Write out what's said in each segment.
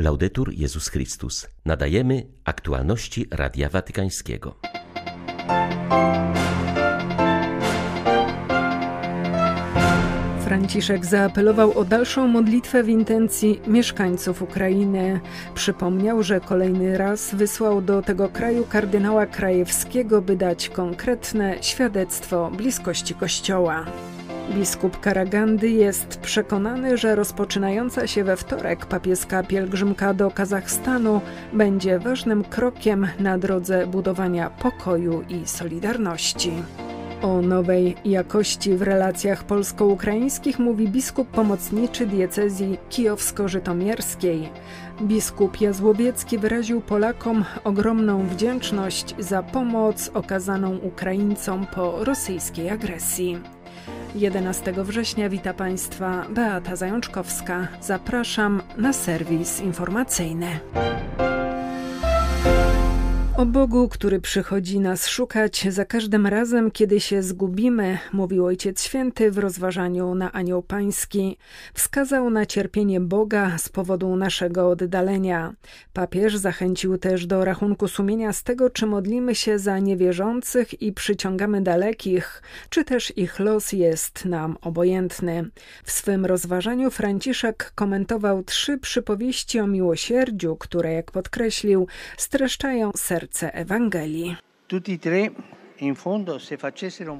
Laudetur Jezus Chrystus. Nadajemy aktualności Radia Watykańskiego. Franciszek zaapelował o dalszą modlitwę w intencji mieszkańców Ukrainy. Przypomniał, że kolejny raz wysłał do tego kraju kardynała Krajewskiego, by dać konkretne świadectwo bliskości Kościoła. Biskup Karagandy jest przekonany, że rozpoczynająca się we wtorek papieska pielgrzymka do Kazachstanu będzie ważnym krokiem na drodze budowania pokoju i solidarności. O nowej jakości w relacjach polsko-ukraińskich mówi biskup pomocniczy diecezji kijowsko-żytomierskiej. Biskup Jazłowiecki wyraził Polakom ogromną wdzięczność za pomoc okazaną Ukraińcom po rosyjskiej agresji. 11 września wita Państwa Beata Zajączkowska. Zapraszam na serwis informacyjny. O Bogu, który przychodzi nas szukać za każdym razem, kiedy się zgubimy, mówił Ojciec Święty w rozważaniu na Anioł Pański. Wskazał na cierpienie Boga z powodu naszego oddalenia. Papież zachęcił też do rachunku sumienia z tego, czy modlimy się za niewierzących i przyciągamy dalekich, czy też ich los jest nam obojętny. W swym rozważaniu Franciszek komentował trzy przypowieści o miłosierdziu, które, jak podkreślił, streszczają serce serce Ewangelii.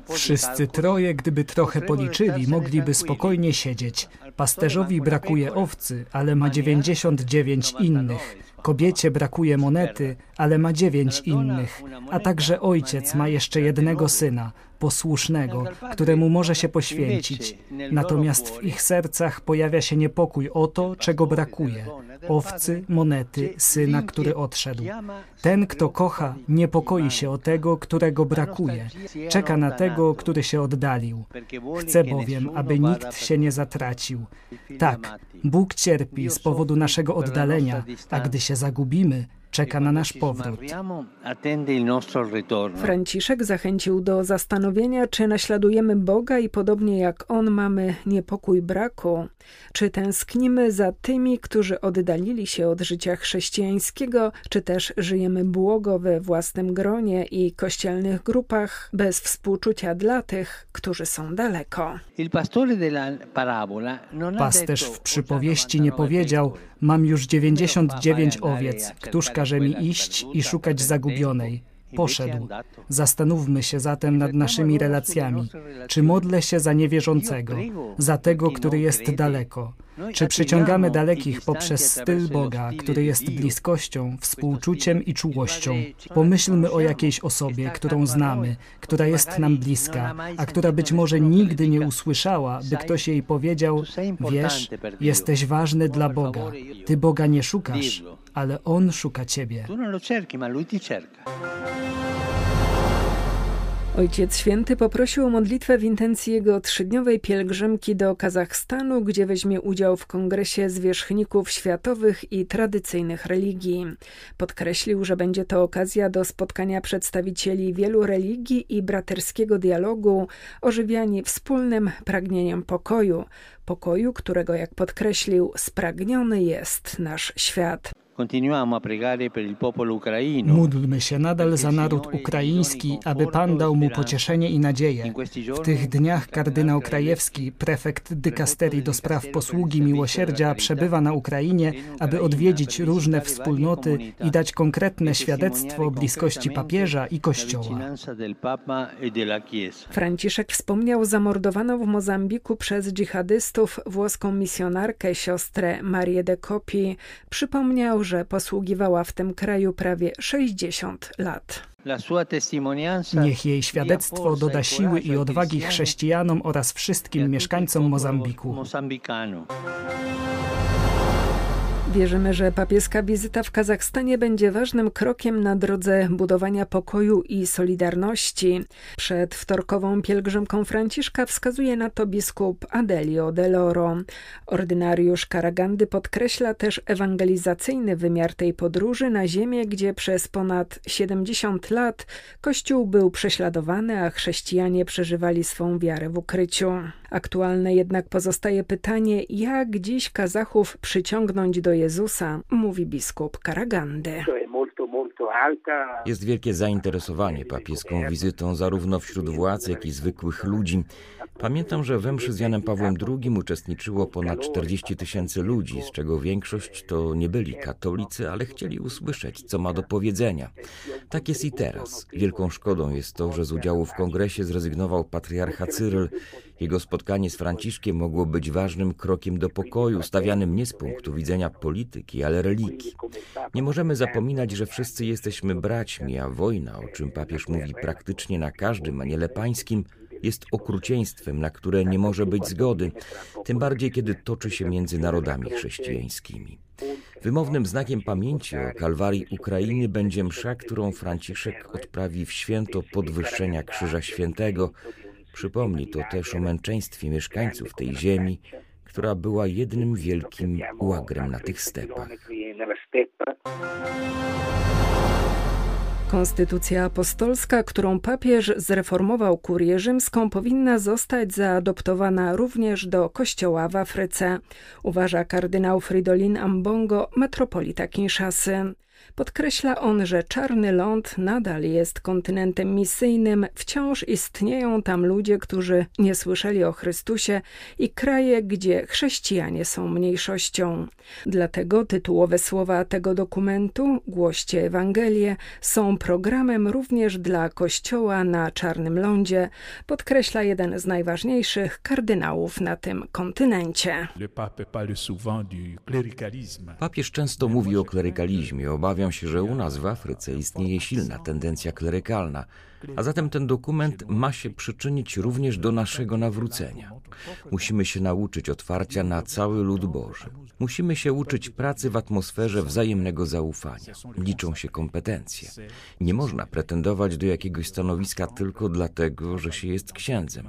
Wszyscy troje, gdyby trochę policzyli, mogliby spokojnie siedzieć. Pasterzowi brakuje owcy, ale ma 99 innych. Kobiecie brakuje monety, ale ma dziewięć innych. A także ojciec ma jeszcze jednego syna, posłusznego, któremu może się poświęcić. Natomiast w ich sercach pojawia się niepokój o to, czego brakuje owcy, monety, syna, który odszedł. Ten, kto kocha, niepokoi się o tego, którego brakuje. Czeka na tego, który się oddalił. Chce bowiem, aby nikt się nie zatracił. Tak, Bóg cierpi z powodu naszego oddalenia, a gdy się zagubimy, czeka na nasz powrót. Franciszek zachęcił do zastanowienia, czy naśladujemy Boga i podobnie jak On mamy niepokój braku, czy tęsknimy za tymi, którzy oddalili się od życia chrześcijańskiego, czy też żyjemy błogo we własnym gronie i kościelnych grupach, bez współczucia dla tych, którzy są daleko. Pasterz w przypowieści nie powiedział, mam już 99 owiec, któż każe mi iść i szukać zagubionej. Poszedł. Zastanówmy się zatem nad naszymi relacjami. Czy modlę się za niewierzącego, za tego, który jest daleko? Czy przyciągamy dalekich poprzez styl Boga, który jest bliskością, współczuciem i czułością? Pomyślmy o jakiejś osobie, którą znamy, która jest nam bliska, a która być może nigdy nie usłyszała, by ktoś jej powiedział: Wiesz, jesteś ważny dla Boga. Ty Boga nie szukasz, ale On szuka ciebie. Ojciec Święty poprosił o modlitwę w intencji jego trzydniowej pielgrzymki do Kazachstanu, gdzie weźmie udział w kongresie zwierzchników światowych i tradycyjnych religii. Podkreślił, że będzie to okazja do spotkania przedstawicieli wielu religii i braterskiego dialogu, ożywiani wspólnym pragnieniem pokoju, pokoju, którego, jak podkreślił, spragniony jest nasz świat. Módlmy się nadal za naród ukraiński, aby Pan dał mu pocieszenie i nadzieję. W tych dniach kardynał Krajewski, prefekt dykasterii do spraw posługi miłosierdzia, przebywa na Ukrainie, aby odwiedzić różne wspólnoty i dać konkretne świadectwo bliskości papieża i Kościoła. Franciszek wspomniał zamordowaną w Mozambiku przez dżihadystów włoską misjonarkę siostrę Marię de Copi. Przypomniał, że posługiwała w tym kraju prawie 60 lat. Niech jej świadectwo doda siły i odwagi chrześcijanom oraz wszystkim mieszkańcom Mozambiku. Wierzymy, że papieska wizyta w Kazachstanie będzie ważnym krokiem na drodze budowania pokoju i solidarności. Przed wtorkową pielgrzymką Franciszka wskazuje na to biskup Adelio Deloro. Ordynariusz Karagandy podkreśla też ewangelizacyjny wymiar tej podróży na ziemię, gdzie przez ponad 70 lat Kościół był prześladowany, a chrześcijanie przeżywali swą wiarę w ukryciu. Aktualne jednak pozostaje pytanie, jak dziś Kazachów przyciągnąć do Jezusa, mówi biskup Karagandy. Jest wielkie zainteresowanie papieską wizytą zarówno wśród władz, jak i zwykłych ludzi. Pamiętam, że we mszy z Janem Pawłem II uczestniczyło ponad 40 tysięcy ludzi, z czego większość to nie byli katolicy, ale chcieli usłyszeć, co ma do powiedzenia. Tak jest i teraz. Wielką szkodą jest to, że z udziału w kongresie zrezygnował patriarcha Cyryl. Jego spotkanie z Franciszkiem mogło być ważnym krokiem do pokoju, stawianym nie z punktu widzenia polityki, ale religii. Nie możemy zapominać, że wszyscy jesteśmy braćmi, a wojna, o czym papież mówi praktycznie na każdym aniele pańskim, jest okrucieństwem, na które nie może być zgody, tym bardziej kiedy toczy się między narodami chrześcijańskimi. Wymownym znakiem pamięci o Kalwarii Ukrainy będzie msza, którą Franciszek odprawi w święto podwyższenia Krzyża Świętego. Przypomni to też o męczeństwie mieszkańców tej ziemi, która była jednym wielkim łagrem na tych stepach. Konstytucja apostolska, którą papież zreformował kurię rzymską, powinna zostać zaadoptowana również do kościoła w Afryce, uważa kardynał Fridolin Ambongo, metropolita Kinshasy. Podkreśla on, że Czarny Ląd nadal jest kontynentem misyjnym, wciąż istnieją tam ludzie, którzy nie słyszeli o Chrystusie i kraje, gdzie chrześcijanie są mniejszością. Dlatego tytułowe słowa tego dokumentu, Głoście Ewangelię, są programem również dla Kościoła na Czarnym Lądzie, podkreśla jeden z najważniejszych kardynałów na tym kontynencie. Papież często mówi o klerykalizmie, obawiam się, że u nas w Afryce istnieje silna tendencja klerykalna, a zatem ten dokument ma się przyczynić również do naszego nawrócenia. Musimy się nauczyć otwarcia na cały lud Boży. Musimy się uczyć pracy w atmosferze wzajemnego zaufania. Liczą się kompetencje. Nie można pretendować do jakiegoś stanowiska tylko dlatego, że się jest księdzem.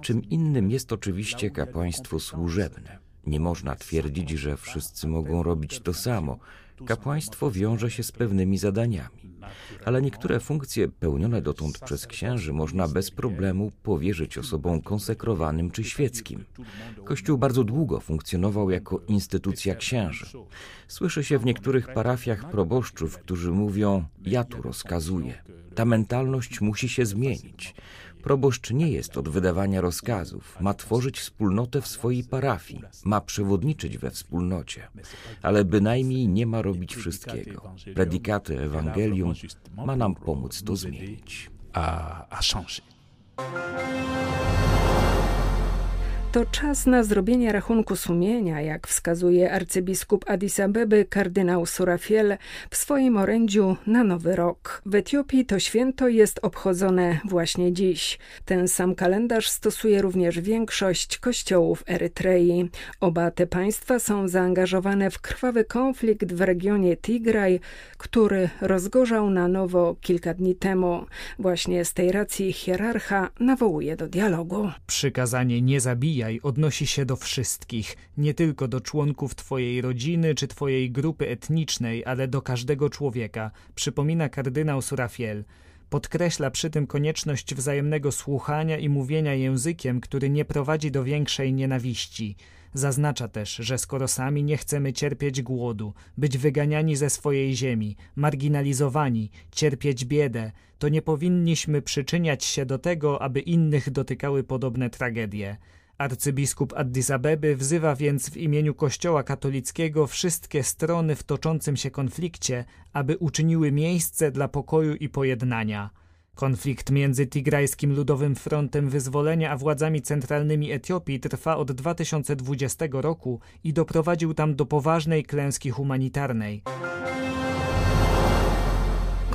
Czym innym jest oczywiście kapłaństwo służebne. Nie można twierdzić, że wszyscy mogą robić to samo. Kapłaństwo wiąże się z pewnymi zadaniami, ale niektóre funkcje pełnione dotąd przez księży można bez problemu powierzyć osobom konsekrowanym czy świeckim. Kościół bardzo długo funkcjonował jako instytucja księży. Słyszy się w niektórych parafiach proboszczów, którzy mówią: Ja tu rozkazuję. Ta mentalność musi się zmienić. Proboszcz nie jest od wydawania rozkazów, ma tworzyć wspólnotę w swojej parafii, ma przewodniczyć we wspólnocie, ale bynajmniej nie ma robić wszystkiego. Predikaty Ewangelium ma nam pomóc to zmienić. A, a to czas na zrobienie rachunku sumienia, jak wskazuje arcybiskup Addis Abeby kardynał Surafiel w swoim orędziu na Nowy Rok. W Etiopii to święto jest obchodzone właśnie dziś. Ten sam kalendarz stosuje również większość kościołów Erytrei. Oba te państwa są zaangażowane w krwawy konflikt w regionie Tigraj, który rozgorzał na nowo kilka dni temu. Właśnie z tej racji hierarcha nawołuje do dialogu. Przykazanie nie odnosi się do wszystkich, nie tylko do członków Twojej rodziny czy Twojej grupy etnicznej, ale do każdego człowieka, przypomina kardynał Surafiel. Podkreśla przy tym konieczność wzajemnego słuchania i mówienia językiem, który nie prowadzi do większej nienawiści. Zaznacza też, że skoro sami nie chcemy cierpieć głodu, być wyganiani ze swojej ziemi, marginalizowani, cierpieć biedę, to nie powinniśmy przyczyniać się do tego, aby innych dotykały podobne tragedie. Arcybiskup Addis Abeby wzywa więc w imieniu Kościoła katolickiego wszystkie strony w toczącym się konflikcie, aby uczyniły miejsce dla pokoju i pojednania. Konflikt między Tigrajskim Ludowym Frontem Wyzwolenia a władzami centralnymi Etiopii trwa od 2020 roku i doprowadził tam do poważnej klęski humanitarnej.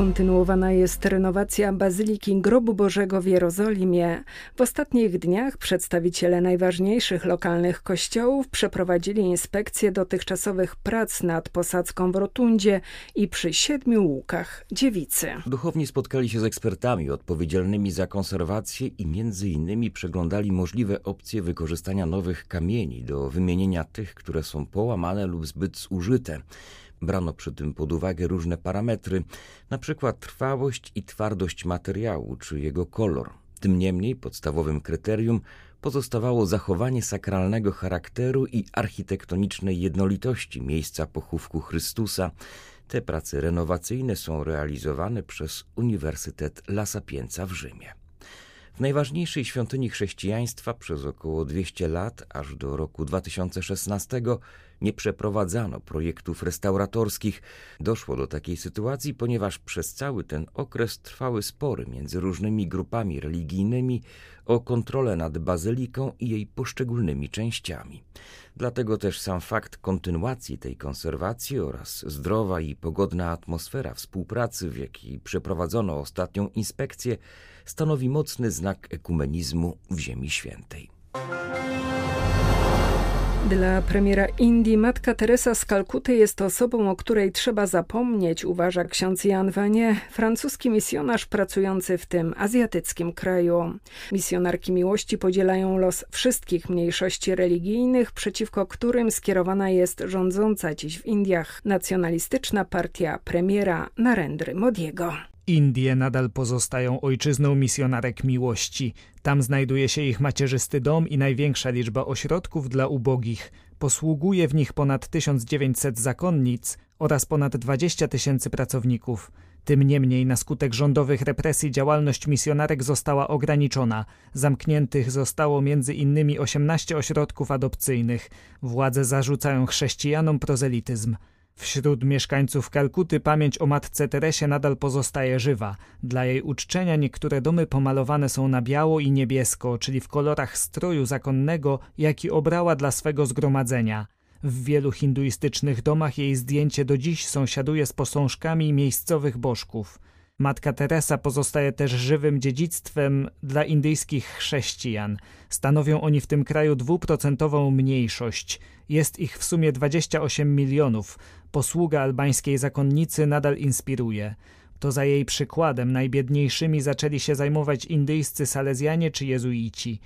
Kontynuowana jest renowacja Bazyliki Grobu Bożego w Jerozolimie. W ostatnich dniach przedstawiciele najważniejszych lokalnych kościołów przeprowadzili inspekcję dotychczasowych prac nad posadzką w Rotundzie i przy siedmiu łukach dziewicy. Duchowni spotkali się z ekspertami odpowiedzialnymi za konserwację i między innymi przeglądali możliwe opcje wykorzystania nowych kamieni do wymienienia tych, które są połamane lub zbyt zużyte. Brano przy tym pod uwagę różne parametry, np. trwałość i twardość materiału czy jego kolor. Tym niemniej podstawowym kryterium pozostawało zachowanie sakralnego charakteru i architektonicznej jednolitości miejsca pochówku Chrystusa. Te prace renowacyjne są realizowane przez Uniwersytet La Sapienza w Rzymie. W najważniejszej świątyni chrześcijaństwa przez około 200 lat, aż do roku 2016, nie przeprowadzano projektów restauratorskich. Doszło do takiej sytuacji, ponieważ przez cały ten okres trwały spory między różnymi grupami religijnymi o kontrolę nad bazyliką i jej poszczególnymi częściami. Dlatego też sam fakt kontynuacji tej konserwacji oraz zdrowa i pogodna atmosfera współpracy, w jakiej przeprowadzono ostatnią inspekcję, stanowi mocny znak ekumenizmu w Ziemi Świętej. Dla premiera Indii matka Teresa z Kalkuty jest osobą, o której trzeba zapomnieć, uważa ksiądz Jan Vanier, francuski misjonarz pracujący w tym azjatyckim kraju. Misjonarki miłości podzielają los wszystkich mniejszości religijnych, przeciwko którym skierowana jest rządząca dziś w Indiach nacjonalistyczna partia premiera Narendry Modiego. Indie nadal pozostają ojczyzną misjonarek miłości. Tam znajduje się ich macierzysty dom i największa liczba ośrodków dla ubogich. Posługuje w nich ponad 1900 zakonnic oraz ponad 20 tysięcy pracowników. Tym niemniej na skutek rządowych represji działalność misjonarek została ograniczona. Zamkniętych zostało między innymi 18 ośrodków adopcyjnych. Władze zarzucają chrześcijanom prozelityzm. Wśród mieszkańców Kalkuty pamięć o matce Teresie nadal pozostaje żywa. Dla jej uczczenia niektóre domy pomalowane są na biało i niebiesko, czyli w kolorach stroju zakonnego, jaki obrała dla swego zgromadzenia. W wielu hinduistycznych domach jej zdjęcie do dziś sąsiaduje z posążkami miejscowych bożków. Matka Teresa pozostaje też żywym dziedzictwem dla indyjskich chrześcijan. Stanowią oni w tym kraju dwuprocentową mniejszość. Jest ich w sumie 28 milionów. Posługa albańskiej zakonnicy nadal inspiruje. To za jej przykładem najbiedniejszymi zaczęli się zajmować indyjscy salezjanie czy jezuici.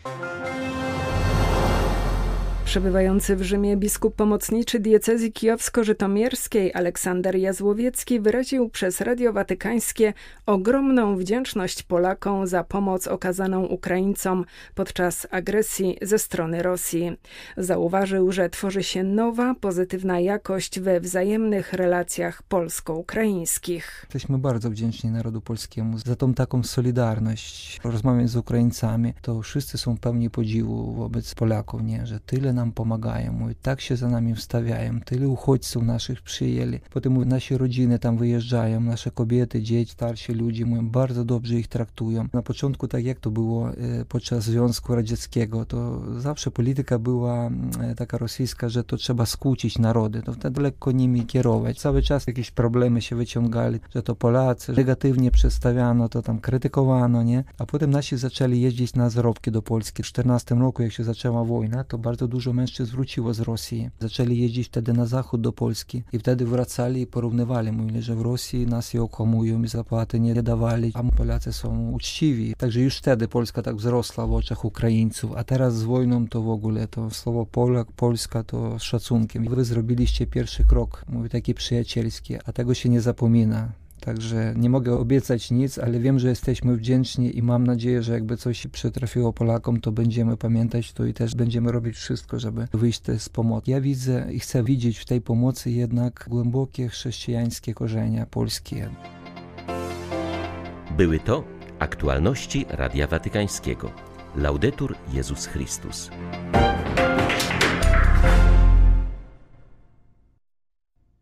Przebywający w Rzymie biskup pomocniczy diecezji kijowsko-żytomierskiej Aleksander Jazłowiecki wyraził przez Radio Watykańskie ogromną wdzięczność Polakom za pomoc okazaną Ukraińcom podczas agresji ze strony Rosji. Zauważył, że tworzy się nowa, pozytywna jakość we wzajemnych relacjach polsko-ukraińskich. Jesteśmy bardzo wdzięczni narodu polskiemu za tą taką solidarność. Rozmawiając z Ukraińcami, to wszyscy są pełni podziwu wobec Polaków, nie? że tyle nam pomagają, mówię, tak się za nami wstawiają, tyle uchodźców naszych przyjęli. Potem nasi rodziny tam wyjeżdżają, nasze kobiety, dzieci, starsi ludzie, mówię, bardzo dobrze ich traktują. Na początku, tak jak to było e, podczas Związku Radzieckiego, to zawsze polityka była e, taka rosyjska, że to trzeba skłócić narody, to wtedy lekko nimi kierować. Cały czas jakieś problemy się wyciągali, że to Polacy, negatywnie przedstawiano, to tam krytykowano, nie? A potem nasi zaczęli jeździć na zarobki do Polski. W 14 roku, jak się zaczęła wojna, to bardzo dużo mężczyzn wróciło z Rosji. Zaczęli jeździć wtedy na zachód do Polski i wtedy wracali i porównywali. Mówili, że w Rosji nas je okłamują i zapłaty nie dawali, a Polacy są uczciwi. Także już wtedy Polska tak wzrosła w oczach Ukraińców, a teraz z wojną to w ogóle to słowo Polak, Polska to z szacunkiem. Wy zrobiliście pierwszy krok, mówię taki przyjacielski, a tego się nie zapomina. Także nie mogę obiecać nic, ale wiem, że jesteśmy wdzięczni i mam nadzieję, że jakby coś przytrafiło Polakom, to będziemy pamiętać to i też będziemy robić wszystko, żeby wyjść z pomocy. Ja widzę i chcę widzieć w tej pomocy jednak głębokie chrześcijańskie korzenia polskie. Były to aktualności Radia Watykańskiego. Laudetur Jezus Chrystus.